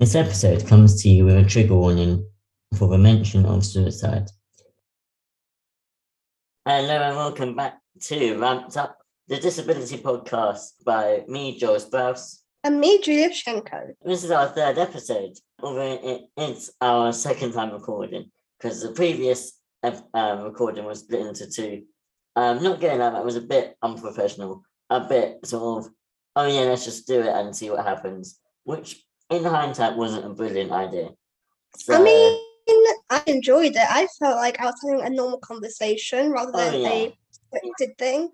This episode comes to you with a trigger warning for the mention of suicide. Hello and welcome back to Ramped Up, the Disability Podcast by me, Joel Sprouse. And me, Julia Shenko. This is our third episode, although it's our second time recording because the previous um, recording was split into two. Um, not getting that, that was a bit unprofessional, a bit sort of, oh yeah, let's just do it and see what happens, which in hindsight wasn't a brilliant idea. So, I mean, I enjoyed it. I felt like I was having a normal conversation rather than oh, yeah. a scripted thing.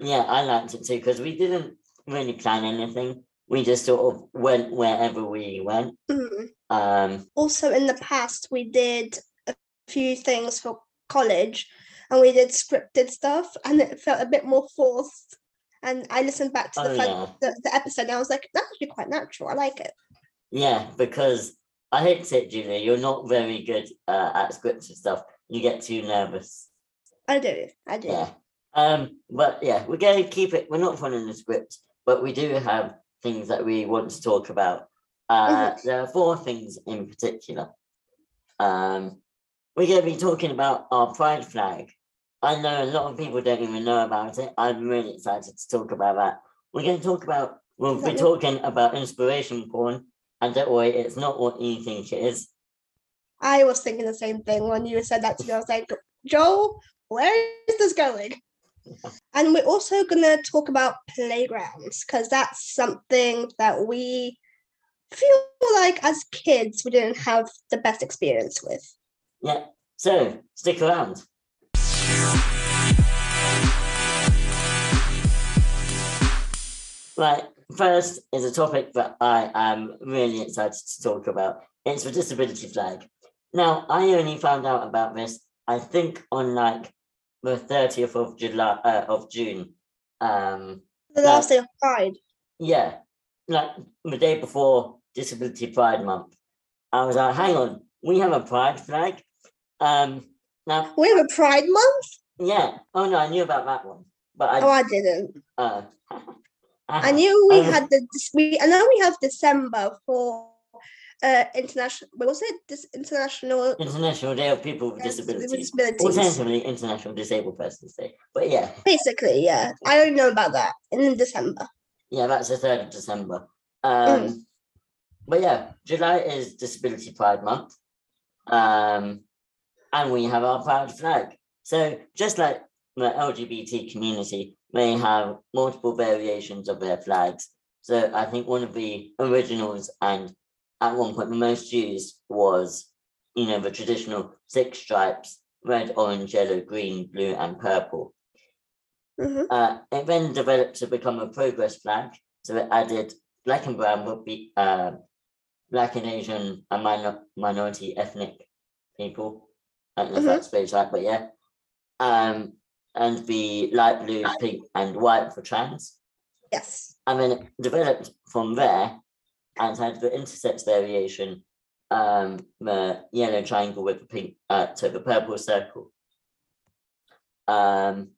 Yeah, I liked it too because we didn't really plan anything. We just sort of went wherever we went. Mm. Um, also, in the past, we did a few things for college and we did scripted stuff and it felt a bit more forced. And I listened back to the, oh, yeah. the, the episode and I was like, that's actually quite natural. I like it. Yeah, because I hate it, Julia. You're not very good uh, at scripts and stuff. You get too nervous. I do. I do. Yeah. Um, but yeah, we're going to keep it. We're not following the script, but we do have things that we want to talk about. Uh, mm-hmm. There are four things in particular. Um, we're going to be talking about our pride flag. I know a lot of people don't even know about it. I'm really excited to talk about that. We're going to talk about, we'll be talking about inspiration porn and don't worry, it's not what you think it is. I was thinking the same thing when you said that to me. I was like, Joel, where is this going? and we're also going to talk about playgrounds because that's something that we feel like as kids we didn't have the best experience with. Yeah, so stick around. Right, first is a topic that I am really excited to talk about. It's the disability flag. Now, I only found out about this, I think, on like the 30th of July uh, of June. Um, the last like, day of Pride. Yeah, like the day before Disability Pride Month. I was like, hang on, we have a Pride flag. Um, now we have a Pride Month. Yeah. Oh no, I knew about that one, but I, oh, I didn't. Uh, I knew we um, had the we. I know we have December for uh international. What was it? This international International Day of People with Disabilities. With disabilities. Alternatively, International Disabled Persons Day. But yeah. Basically, yeah. I don't know about that in December. Yeah, that's the third of December. Um, mm. But yeah, July is Disability Pride Month, um, and we have our Pride flag. So just like the LGBT community, may have multiple variations of their flags. So I think one of the originals and at one point the most used was, you know, the traditional six stripes, red, orange, yellow, green, blue, and purple. Mm-hmm. Uh, it then developed to become a progress flag. So it added black and brown would be uh, black and Asian and minor- minority ethnic people. I don't know mm-hmm. if that's very right, but yeah. Um, and the light blue, pink, and white for trans. Yes. And then it developed from there and had the intersex variation, um, the yellow triangle with the pink, uh, so the purple circle. Um,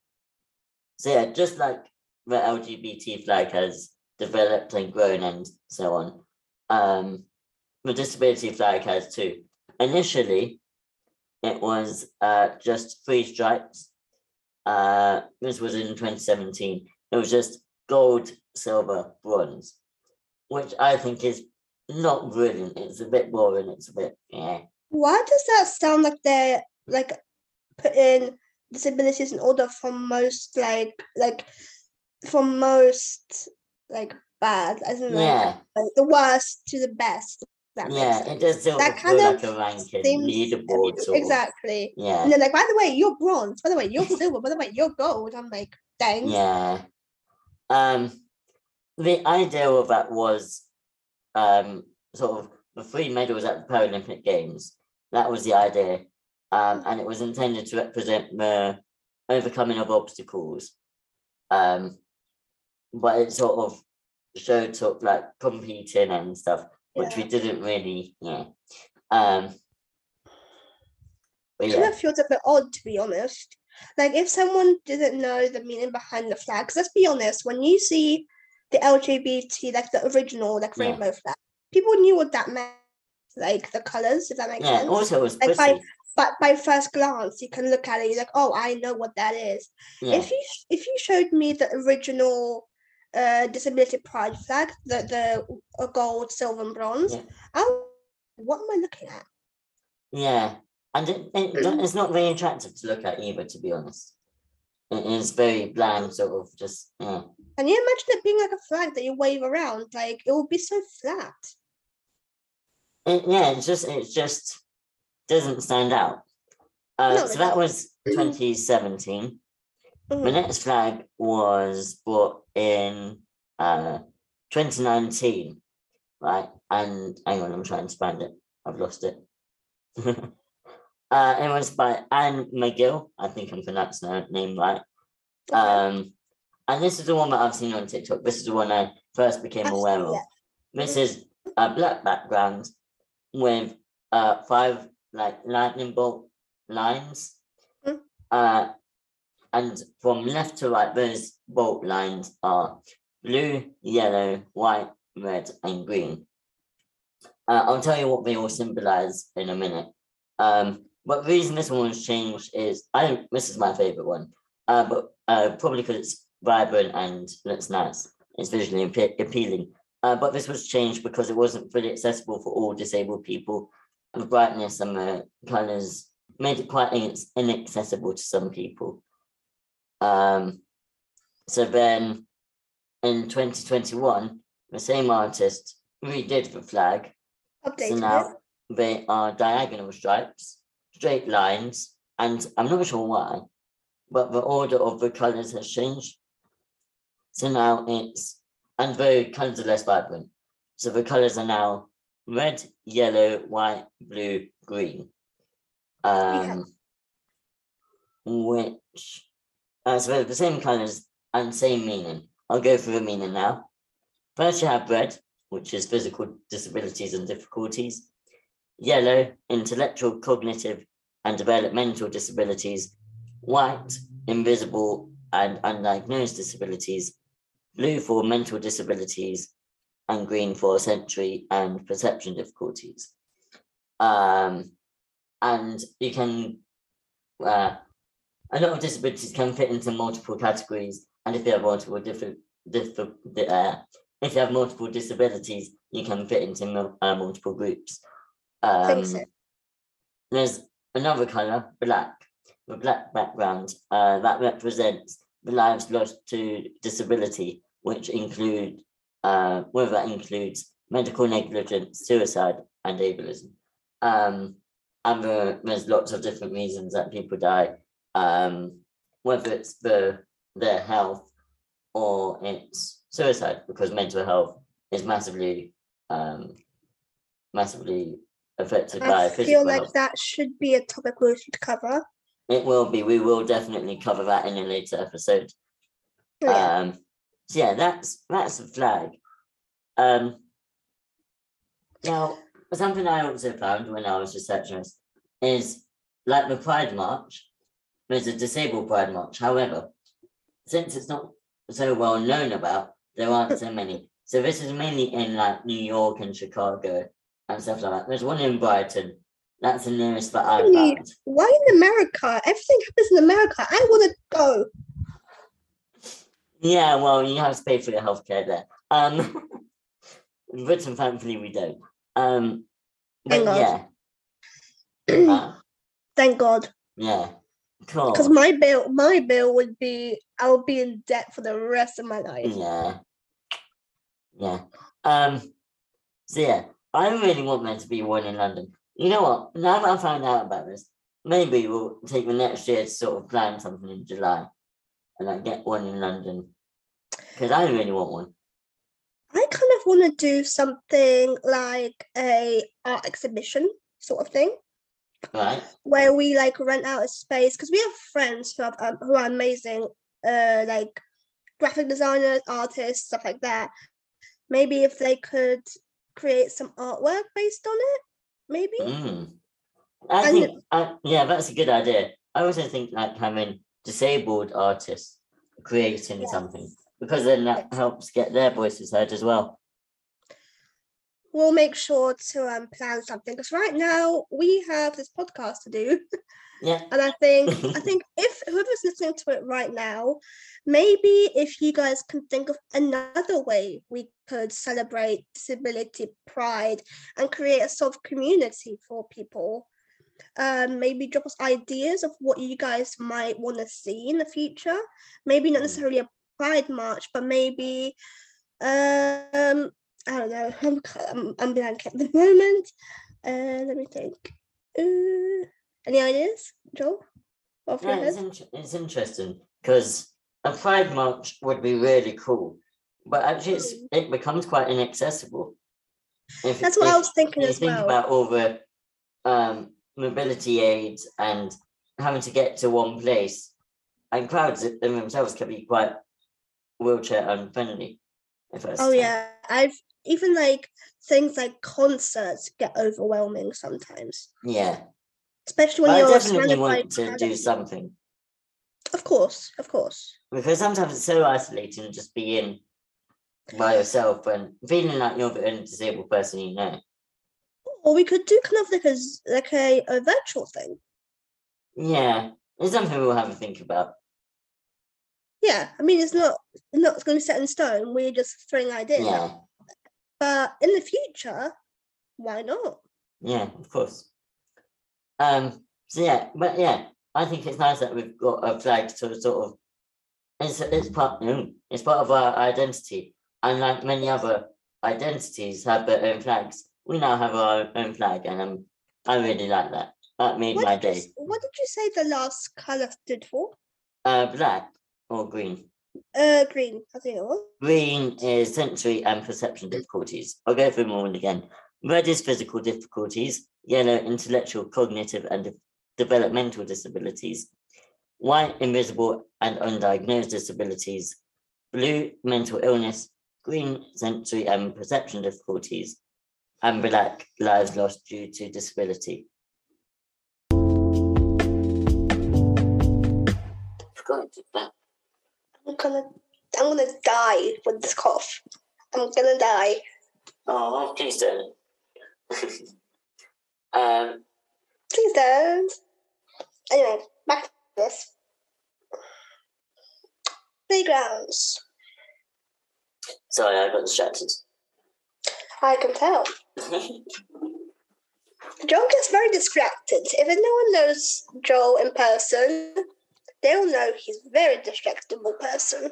so yeah, just like the LGBT flag has developed and grown and so on, um, the disability flag has too. Initially, it was uh, just three stripes uh, this was in 2017. It was just gold, silver, bronze, which I think is not brilliant. It's a bit boring. It's a bit yeah. Why does that sound like they're like putting disabilities in order from most like like from most like bad, as in yeah. like, like the worst to the best. That yeah, it does feel, that kind of like a ranking leaderboard. Exactly. Yeah. And they're like, by the way, you're bronze. By the way, you're silver. by the way, you're gold. I'm like, dang. Yeah. Um, the idea of that was, um, sort of the three medals at the Paralympic Games. That was the idea, um, and it was intended to represent the overcoming of obstacles. Um, but it sort of showed sort of like competing and stuff which we didn't really, yeah. Um, but yeah. kind of feels a bit odd to be honest. Like if someone didn't know the meaning behind the flag, let's be honest, when you see the LGBT, like the original, like rainbow yeah. flag, people knew what that meant, like the colors, if that makes Yeah. sense. Also, was Like by but by first glance, you can look at it. You're like, oh, I know what that is. Yeah. If you if you showed me the original uh disability pride flag, the the gold, silver, and bronze, Yeah. I what am I looking at? Yeah, and it, it, it's not very attractive to look at either, to be honest. It is very bland, sort of just. Yeah. Can you imagine it being like a flag that you wave around? Like it would be so flat. It, yeah, it's just it just doesn't stand out. Uh, No, so that was 2017. The Mhm. next flag was brought in uh 2019, right? And hang on, I'm trying to find it. I've lost it. uh, it was by Ann Magill. I think I'm pronouncing her name right. Um, and this is the one that I've seen on TikTok. This is the one I first became aware of. This is a black background with uh five like lightning bolt lines. Mm. Uh, and from left to right, those bolt lines are blue, yellow, white, red, and green. Uh, I'll tell you what they all symbolize in a minute. Um, but the reason this one was changed is I don't, this is my favorite one, uh, but uh, probably because it's vibrant and looks nice. It's visually appe- appealing. Uh, but this was changed because it wasn't fully accessible for all disabled people. The brightness and the colors made it quite inaccessible to some people. Um, so then in 2021, the same artist redid the flag. So Updated it. now they are diagonal stripes, straight lines, and I'm not sure why, but the order of the colours has changed. So now it's, and the colours are less vibrant. So the colours are now red, yellow, white, blue, green. Um, which, uh, so the same colours and same meaning. I'll go through the meaning now. First, you have red, which is physical disabilities and difficulties. Yellow, intellectual, cognitive, and developmental disabilities. White, invisible and undiagnosed disabilities. Blue for mental disabilities. And green for sensory and perception difficulties. Um, and you can, uh, a lot of disabilities can fit into multiple categories. And if you have multiple different, different uh, if you have multiple disabilities, you can fit into uh, multiple groups. Um, so. there's another color, black, with black background, uh, that represents the lives lost to disability, which include, uh, whether that includes medical negligence, suicide, and ableism. Um, and there, there's lots of different reasons that people die, um, whether it's the their health or it's suicide, because mental health is massively, um, massively affected by I feel like health. that should be a topic we should cover. It will be. We will definitely cover that in a later episode. Yeah. Um, so yeah, that's that's the flag. Um, now, something I also found when I was researching this is like the Pride March. There's a disabled Pride March. However, since it's not so well known about, there aren't so many. So this is mainly in like New York and Chicago and stuff like that. There's one in Brighton. That's the nearest that I Really? found. Why in America? Everything happens in America. I want to go. Yeah, well, you have to pay for your healthcare there. Um, in Britain, thankfully, we don't. Um, but Thank God. yeah, uh, Thank God. yeah. Because my bill, my bill would be, I'll be in debt for the rest of my life. Yeah, yeah. Um, so yeah, I really want there to be one in London. You know what? Now that I found out about this, maybe we'll take the next year to sort of plan something in July, and like get one in London because I really want one. I kind of want to do something like a art exhibition sort of thing. Right? where we like rent out a space because we have friends who have um, who are amazing, uh, like graphic designers, artists, stuff like that. Maybe if they could create some artwork based on it, maybe. Mm. I And- think, uh, yeah, that's a good idea. I also think like having disabled artists creating Yes. something because then that helps get their voices heard as well. We'll make sure to um, plan something because right now we have this podcast to do. Yeah. And I think I think if whoever's listening to it right now, maybe if you guys can think of another way we could celebrate disability pride and create a sort of community for people. Um, maybe drop us ideas of what you guys might want to see in the future. Maybe not Mm. necessarily a pride march, but maybe um I don't know. I'm I'm, I'm blank at the moment. Uh, let me think. Uh, any ideas, Joel? Off Yeah, it's, int- it's interesting because a pride march would be really cool, but actually it's, it becomes quite inaccessible. If, That's what I was thinking as think well. about all the um, mobility aids and having to get to one place, and crowds in themselves can be quite wheelchair unfriendly. Oh yeah, I've even like things like concerts get overwhelming sometimes, yeah. especially when I you're definitely want to do something Of course, of course. because sometimes it's so isolating to just be in by yourself and feeling like you're the only disabled person you know. Or we could do kind of like a like a, a virtual thing. Yeah, it's something we'll have to think about. Yeah, I mean it's not not going to set in stone. We're just throwing ideas. out. Yeah, But in the future, why not? yeah, of course. Um. So yeah, but yeah, I think it's nice that we've got a flag to sort of. It's it's part it's part of our identity, and like many other identities have their own flags. We now have our own flag, and um, I really like that. That made What my did, you, day. what did you say the last color stood for? Uh, black or green. Uh, green. I think it was. Green is sensory and perception difficulties. I'll go through them all again. Red is physical difficulties. Yellow, intellectual, cognitive, and de- developmental disabilities. White, invisible, and undiagnosed disabilities. Blue, mental illness. Green, sensory and perception difficulties. And black, lives lost due to disability. Forgot to do that. I'm gonna I'm gonna die with this cough. I'm gonna die. Oh, please don't. um, Please don't. Anyway, back to this. Playgrounds. sorry, I got distracted. I can tell. Joel gets very distracted. If anyone knows Joel in person, they'll know he's a very distractible person.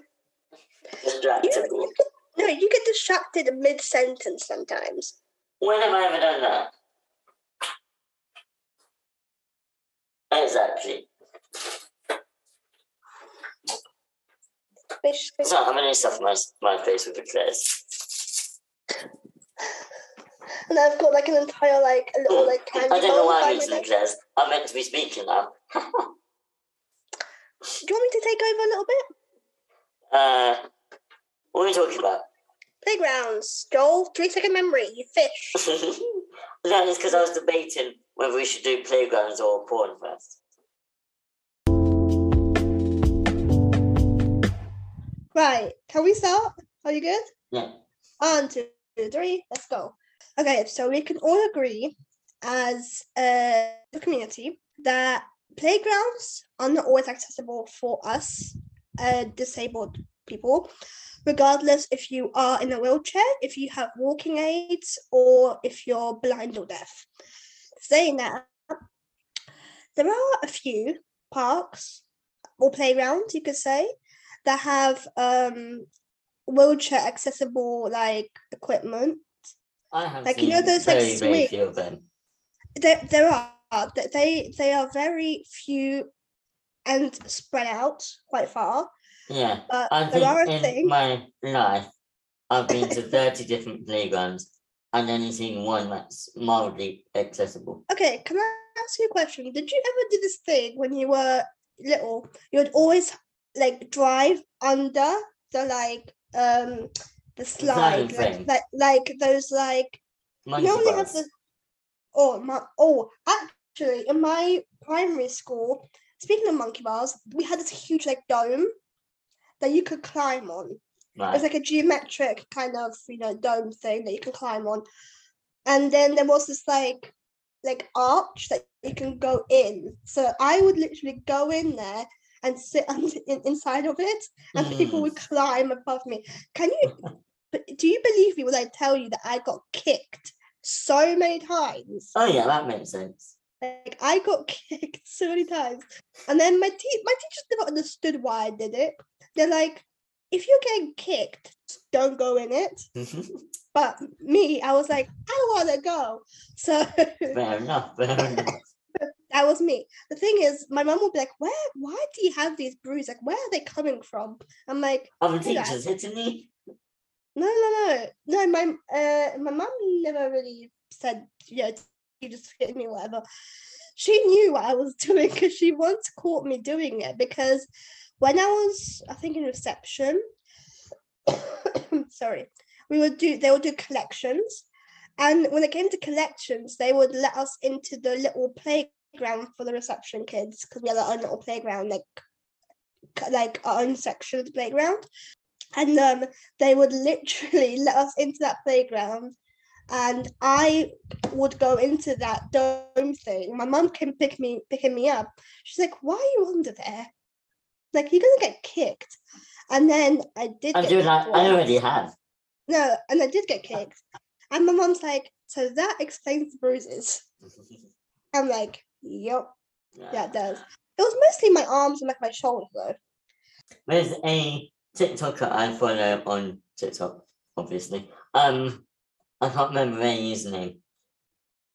Distractible. No, you get distracted mid sentence sometimes. When have I ever done that? Exactly. Which, So I'm gonna stuff my my face with eclairs. and I've got like an entire like a little like I don't know why I'm using eclairs. I'm meant to be speaking now. Do you want me to take over a little bit? Uh, what are we talking about? Playgrounds. Joel, three second memory. You fish. that is because I was debating whether we should do playgrounds or porn first. Right. Can we start? Are you good? Yeah. One, two, three. Let's go. Okay, so we can all agree as a community that playgrounds are not always accessible for us, uh, disabled people, regardless if you are in a wheelchair, if you have walking aids, or if you're blind or deaf. Saying that, there are a few parks or playgrounds, you could say, that have um, wheelchair accessible like equipment. I have Like, you know those, like, very, very few of them. There, there are th- they they are very few and spread out quite far. Yeah. But I there are in thing. my life, I've been to 30 different playgrounds and only seen one that's mildly accessible. Okay, can I ask you a question? Did you ever do this thing when you were little? You would always like drive under the like um the slide, like, like like those like Monkey you only have the oh my oh actually in my primary school speaking of monkey bars we had this huge like dome that you could climb on Right. it's like a geometric kind of you know dome thing that you can climb on and then there was this like like arch that you can go in. So I would literally go in there and sit in, inside of it, and people Mm. would climb above me. Can you? do you believe me when I tell you that I got kicked so many times? Oh yeah, that makes sense. Like I got kicked so many times, and then my te- my teachers never understood why I did it. They're like, if you're getting kicked, don't go in it. But me, I was like, I want to go. So fair enough. Fair enough. that was me. The thing is, my mum would be like, "Where? Why do you have these bruises? Like, where are they coming from?" I'm like, Other teachers hitting me. "No, no, no, no." My uh, my mum never really said, "Yeah, you just hit me, whatever." She knew what I was doing because she once caught me doing it. Because when I was, I think, in reception, sorry, we would do. They would do collections, and when it came to collections, they would let us into the little playground for the reception kids because we had our own little playground, like like our own section of the playground. And um, they would literally let us into that playground, and I would go into that dome thing. My mum came pick me picking me up. She's like, "Why are you under there? Like you're gonna get kicked." And then I did. I'm get doing like I already have. No, and I did get kicked. And my mom's like, so that explains the bruises. I'm like, yep, yeah, it does. It was mostly my arms and like my shoulders though. There's a TikToker I follow on TikTok, obviously. Um, I can't remember their username,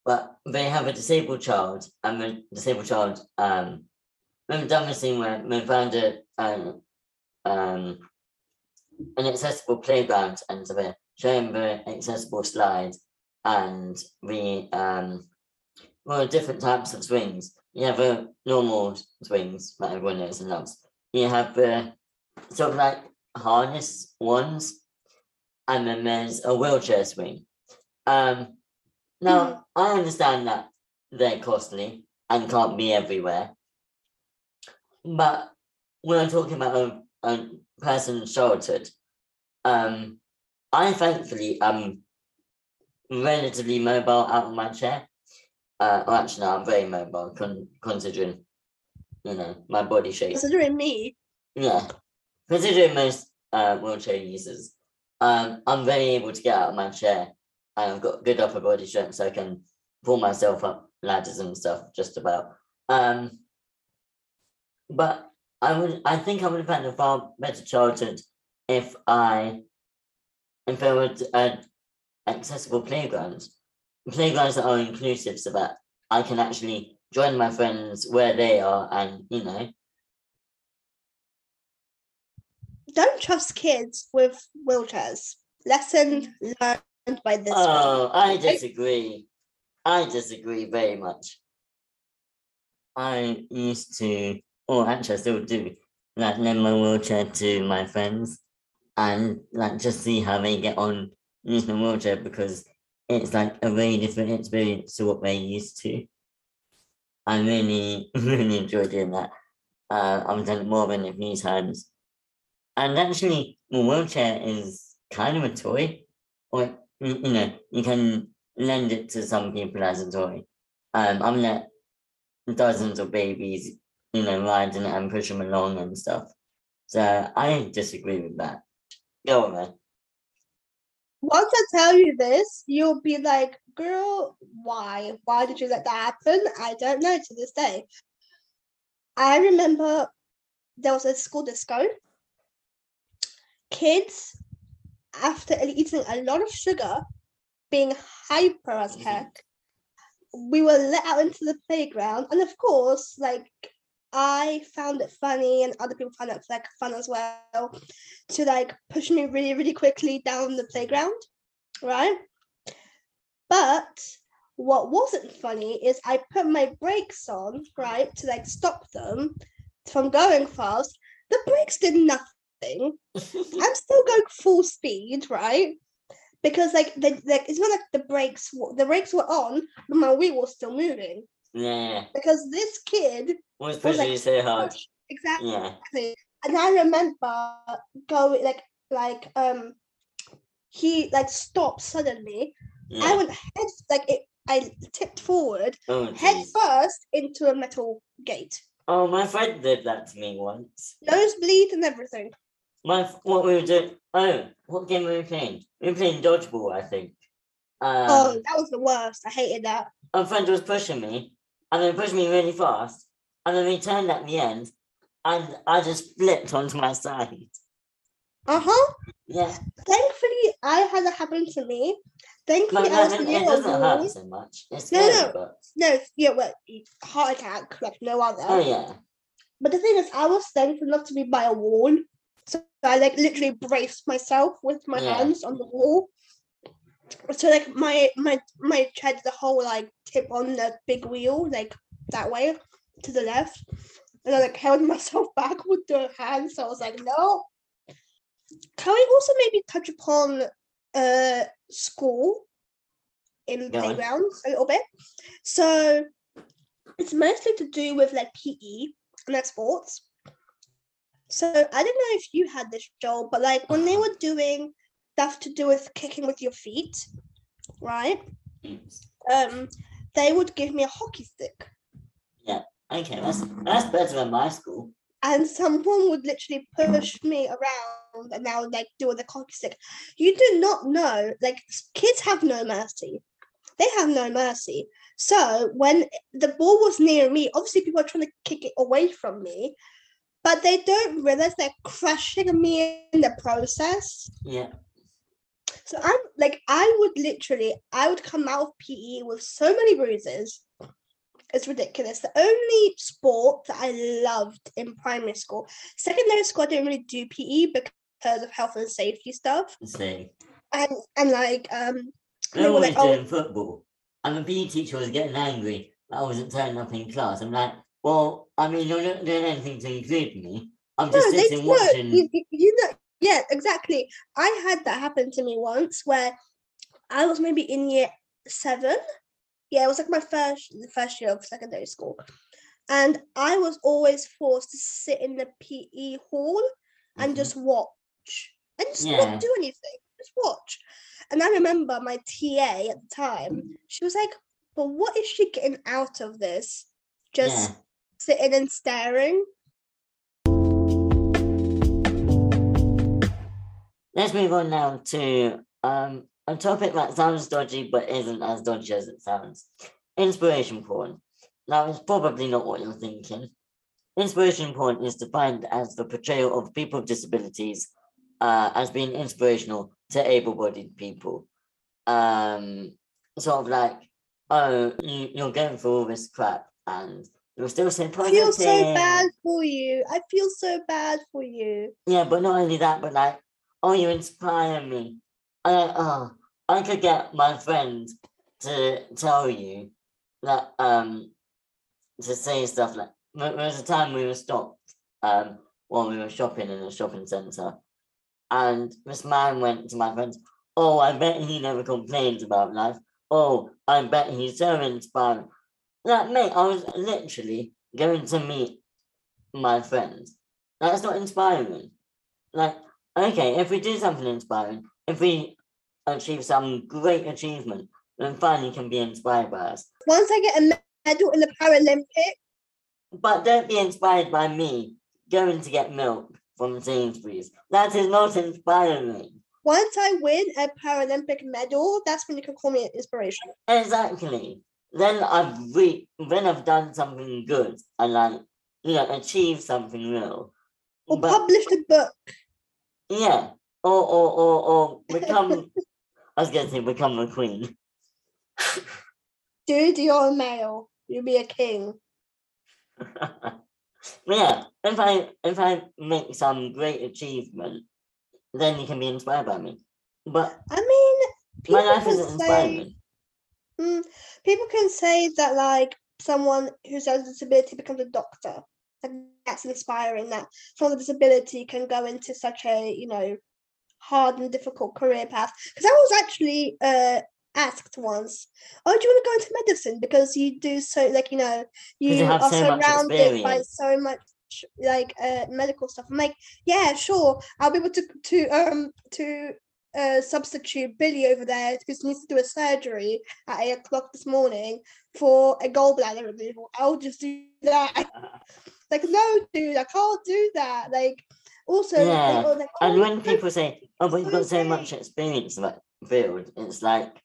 but they have a disabled child, and the disabled child um, they've done this thing where they found a um, um, an accessible playground, and so they're showing the accessible slide and the um, well, different types of swings. You have a normal swings that everyone knows and loves. You have the sort of like harness ones, and then there's a wheelchair swing. Um, now I understand that they're costly and can't be everywhere, but when I'm talking about a, a person's childhood, um, I thankfully am relatively mobile out of my chair. Uh, well, actually, no, I'm very mobile, con- considering you know my body shape. Considering me, Yeah, considering most uh, wheelchair users, um, I'm very able to get out of my chair I've got good upper body strength, so I can pull myself up ladders and stuff just about. Um, but I would, I think I would have had a far better childhood if I, if there were uh, accessible playgrounds, playgrounds that are inclusive, so that I can actually join my friends where they are, and you know, don't trust kids with wheelchairs. Lesson learned by this Oh, one. I disagree. I disagree very much. I used to, or actually, I still do, like lend my wheelchair to my friends and like just see how they get on using a wheelchair because it's like a very different experience to what they're used to. I really, really enjoy doing that. Uh, I've done it more than a few times. And actually, the wheelchair is kind of a toy, or you, you know, you can lend it to some people as a toy. Um, I've let dozens of babies, you know, ride in it and push them along and stuff. So I disagree with that. Go on, man. Once I tell you this, you'll be like, girl, why? Why did you let that happen? I don't know to this day. I remember there was a school disco. Kids, after eating a lot of sugar, being hyper as Mhm. heck, we were let out into the playground. And of course, like, I found it funny, and other people found it like fun as well, to like push me really, really quickly down the playground, right? But what wasn't funny is I put my brakes on, right, to like stop them from going fast. The brakes did nothing. I'm still going full speed, right? Because like the like it's not like the brakes the brakes were on, but my wheel was still moving. yeah, Because this kid was pushing like you so hard. exactly Yeah, and I remember going like like um he like stopped suddenly, Yeah. I went head like it. I tipped forward oh, head first into a metal gate, oh, my friend did that to me once. nosebleed and everything. My what we were doing. Oh, what game were we playing? We were playing dodgeball, I think. Um, oh, that was the worst. I hated that. a friend was pushing me, and they pushed me really fast, and then we turned at the end, and I just flipped onto my side. Uh huh. Yeah, Thankfully, I had that happen to me. Thankfully, like, I was it, near it doesn't hurt so much. It's No, scary, no. but No, yeah, well, heart attack like no other. oh yeah, But the thing is, I was thankful not to be by a wall. So I like literally braced myself with my Yeah. hands on the wall. So like my my my head the whole like tip on the big wheel, like that way to the left. And I like held myself back with the hands. So I was like, no. Can we also maybe touch upon uh school in on. playgrounds a little bit? So it's mostly to do with like PE and like sports. So I don't know if you had this Joel, but like when they were doing stuff to do with kicking with your feet, right? Um, they would give me a hockey stick, Yeah. okay, that's that's better than my school. and someone would literally push me around, and I would like do with the hockey stick. You do not know, like kids have no mercy. They have no mercy. So when the ball was near me, obviously people are trying to kick it away from me, but they don't realize they're crushing me in the process. Yeah, So I'm like, I would literally, I would come out of PE with so many bruises. It's ridiculous. The only sport that I loved in primary school, secondary school, I didn't really do PE because of health and safety stuff, see, and and like um, we they were were always like, oh, doing football, and the PE teacher was getting angry that I wasn't turning up in class. I'm like, well, I mean, you're not doing anything to include me. I'm just no, sitting watching. you, you- know, yeah, exactly. I had that happen to me once where I was maybe in year seven. Yeah, it was like my first the first year of secondary school. And I was always forced to sit in the PE hall and Mhm. just watch. And just Yeah. not do anything. Just watch. And I remember my TA at the time, she was like, But what is she getting out of this? Just Yeah. Sitting and staring. Let's move on now to um, a topic that sounds dodgy but isn't as dodgy as it sounds. Inspiration porn. Now, it's probably not what you're thinking. Inspiration porn is defined as the portrayal of people with disabilities uh, as being inspirational to able bodied people. Um, sort of like, oh, you, you're going through all this crap and you're still so I feel so bad for you. I feel so bad for you. Yeah, but not only that, but like, oh, you inspire me. I, oh, I could get my friend to tell you that, um, to say stuff like, there there was a time we were stopped, um, while we were shopping in a shopping centre, and this man went to my friend, oh, I bet he never complains about life. Oh, I bet he's so inspiring. Like, mate, I was literally going to meet my friends. That's not inspiring. Like, okay, if we do something inspiring, if we achieve some great achievement, then you can be inspired by us. Once I get a medal in the Paralympic, But don't be inspired by me going to get milk from Sainsbury's. That is not inspiring. once I win a Paralympic medal, that's when you can call me an inspiration. Exactly. Then I've re- then I've done something good and like you know achieved something real. Or But published a book. yeah, or or or or become. I was gonna say become a queen. Dude, you're a male. You'll be a king. Yeah, if I if I make some great achievement, then you can be inspired by me. But I mean, my life isn't say inspiring. Mm, people can say that like someone who has a disability becomes a doctor. Like that's inspiring. That someone with a disability can go into such a you know hard and difficult career path. Because I was actually uh asked once, "Oh, do you want to go into medicine because you do so like you know you, you are so surrounded by so much like uh medical stuff." I'm like, "Yeah, sure. I'll be able to to um to uh, substitute Billy over there because he needs to do a surgery at eight o'clock this morning for a gallbladder removal. I'll just do that. like, no, dude, I can't do that. Like, also, Yeah, like, And oh, when people say, "Oh, but you've got so much experience in that field," it's like,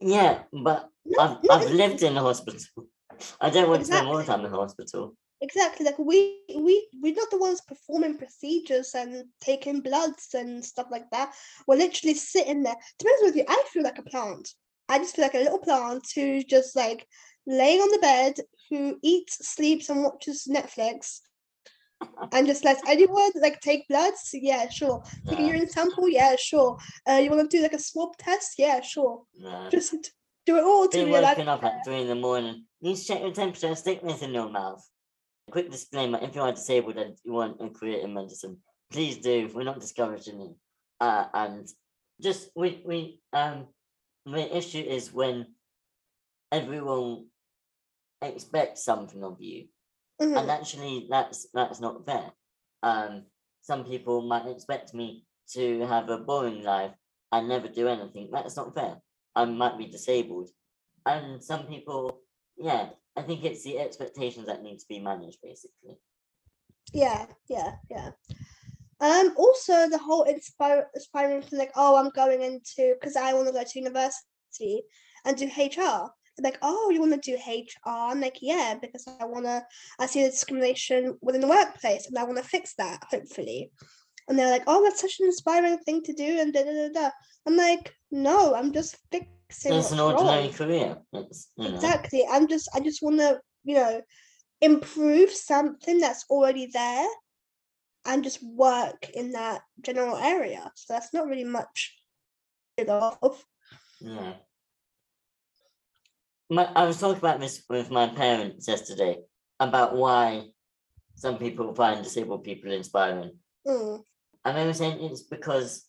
yeah, but no, I've no, I've lived in a hospital. I don't want to spend more Exactly. time in hospital. Exactly, like we we we're not the ones performing procedures and taking bloods and stuff like that. We're literally sitting there. To be honest with you, I feel like a plant. I just feel like a little plant who's just like laying on the bed, who eats, sleeps, and watches Netflix, and just lets anyone like take bloods. Yeah, sure. Take a urine sample. Yeah, sure. Uh, you want to do like a swab test? Yeah, sure. Yeah. Just do it all till Being you're like, up at three in the morning, you need to check your temperature, stick this in your mouth. Quick disclaimer: if you are disabled and you want a career in medicine, please do. We're not discouraging you. Uh, and just we we um the issue is when everyone expects something of you, mhm, and actually that's that's not fair. Um, some people might expect me to have a boring life and never do anything. That's not fair. I might be disabled, and some people, yeah, I think it's the expectations that need to be managed, basically. Yeah, yeah, yeah. Um, also the whole inspire aspiring to like, oh, I'm going into because I want to go to university and do HR. Like, oh, you want to do HR? I'm like, yeah, because I want to. I see the discrimination within the workplace, and I want to fix that, hopefully. And they're like, oh, that's such an inspiring thing to do, and da da da da. I'm like, no, I'm just fixing. It's an wrong. ordinary career. It's you know, Exactly. I'm just I just want to, you know, improve something that's already there and just work in that general area. So that's not really much of. yeah. My, I was talking about this with my parents yesterday about why some people find disabled people inspiring. Mm, And they were saying it's because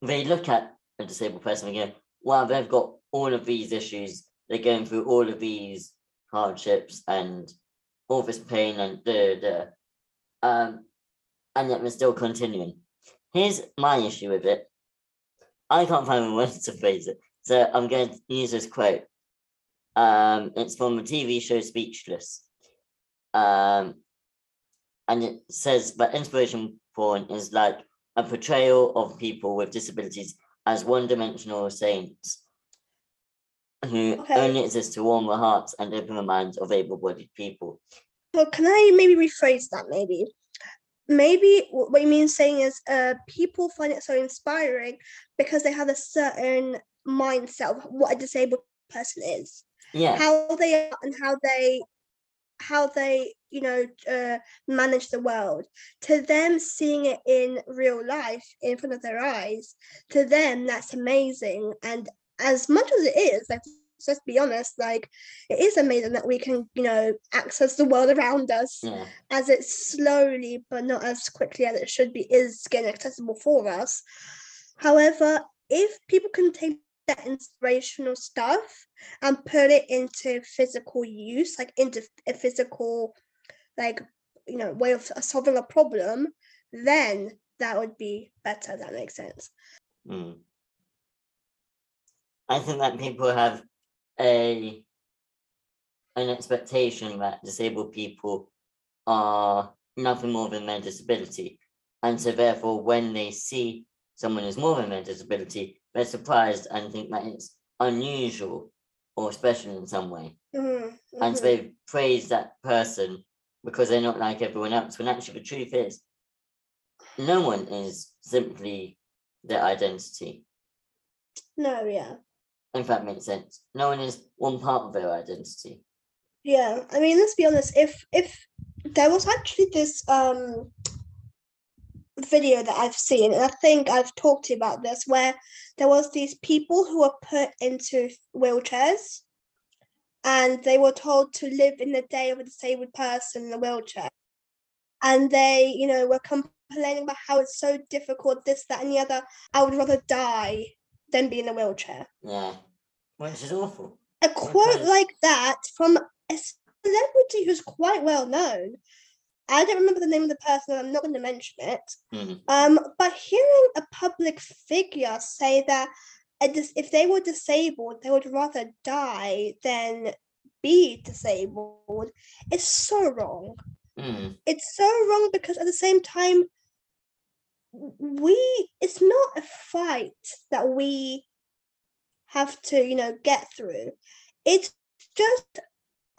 they look at a disabled person and go, wow, they've got all of these issues. They're going through all of these hardships and all this pain and da da. Um, and yet we're still continuing. Here's my issue with it. I can't find the words to phrase it. So I'm going to use this quote. Um, it's from the TV show Speechless. Um, and it says that inspiration porn is like a portrayal of people with disabilities as one-dimensional saints who Okay. only exist to warm the hearts and open the minds of able-bodied people. So can I maybe rephrase that? Maybe, maybe what you mean saying is, uh, people find it so inspiring because they have a certain mindset of what a disabled person is. Yeah, how they are and how they how they you know uh, manage the world. To them seeing it in real life in front of their eyes to them that's amazing. And as much as it is like let's be honest like it is amazing that we can you know access the world around us yeah, as it slowly but not as quickly as it should be is getting accessible for us. However if people can take that inspirational stuff and put it into physical use like into a physical like you know way of solving a problem then that would be better that makes sense mm. I think that people have a an expectation that disabled people are nothing more than their disability, and so therefore, when they see someone who's more than their disability, they're surprised and think that it's unusual or special in some way. Mhm, and so they praise that person because they're not like everyone else. When actually the truth is, no one is simply their identity. no yeah If that makes sense, no one is one part of their identity. Yeah, I mean, let's be honest. If if there was actually this um video that I've seen, and I think I've talked to you about this, where there was these people who were put into wheelchairs, and they were told to live in the day of a disabled person in a wheelchair, and they, you know, were complaining about how it's so difficult, this, that, and the other. I would rather die than be in a wheelchair Yeah, which is awful. a quote Okay. like that from a celebrity who's quite well known I don't remember the name of the person. I'm not going to mention it. Mhm. Um, but hearing a public figure say that if they were disabled, they would rather die than be disabled is so wrong. Mm. It's so wrong because at the same time, we it's not a fight that we have to, you know, get through. It's just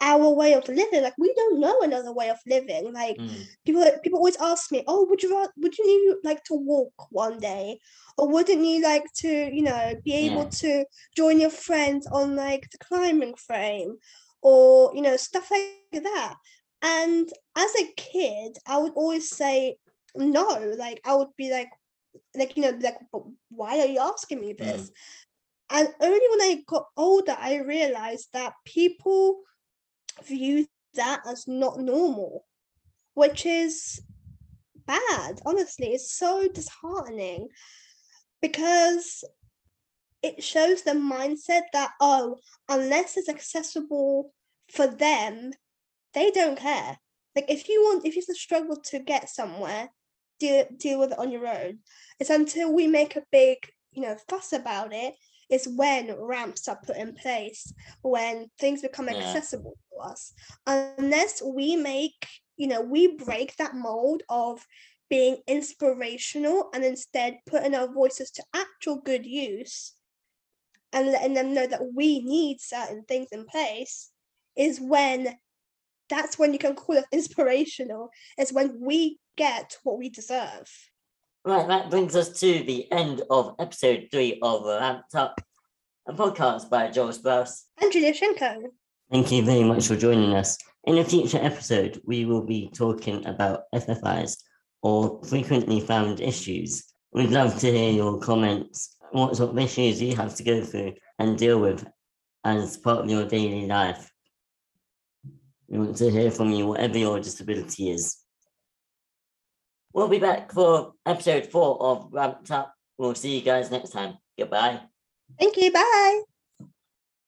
our way of living. Like we don't know another way of living. Like Mm. people people always ask me, "Oh, would you would you like to walk one day, or wouldn't you like to, you know, be able Yeah. to join your friends on like the climbing frame, or you know, stuff like that?" And as a kid, I would always say no. Like I would be like, like you know, like, but why are you asking me this? And only when I got older, I realized that people view that as not normal, which is bad. Honestly, it's so disheartening because it shows the mindset that, oh, unless it's accessible for them, they don't care. Like if you want, if you struggle to get somewhere, deal deal with it on your own. It's until we make a big, you know, fuss about it is when ramps are put in place, when things become Yeah. accessible to us. Unless we make, you know, we break that mold of being inspirational and instead putting our voices to actual good use and letting them know that we need certain things in place is when that's when you can call it inspirational is when we get what we deserve Right, that brings us to the end of episode three of Ramped Up, a podcast by Joel Sprouse. and julia shenko Thank you very much for joining us. In a future episode, we will be talking about FFIs or frequently found issues. We'd love to hear your comments, what sort of issues you have to go through and deal with as part of your daily life. We want to hear from you, whatever your disability is. We'll be back for episode four of Ramped Up. We'll see you guys next time. Goodbye. thank you bye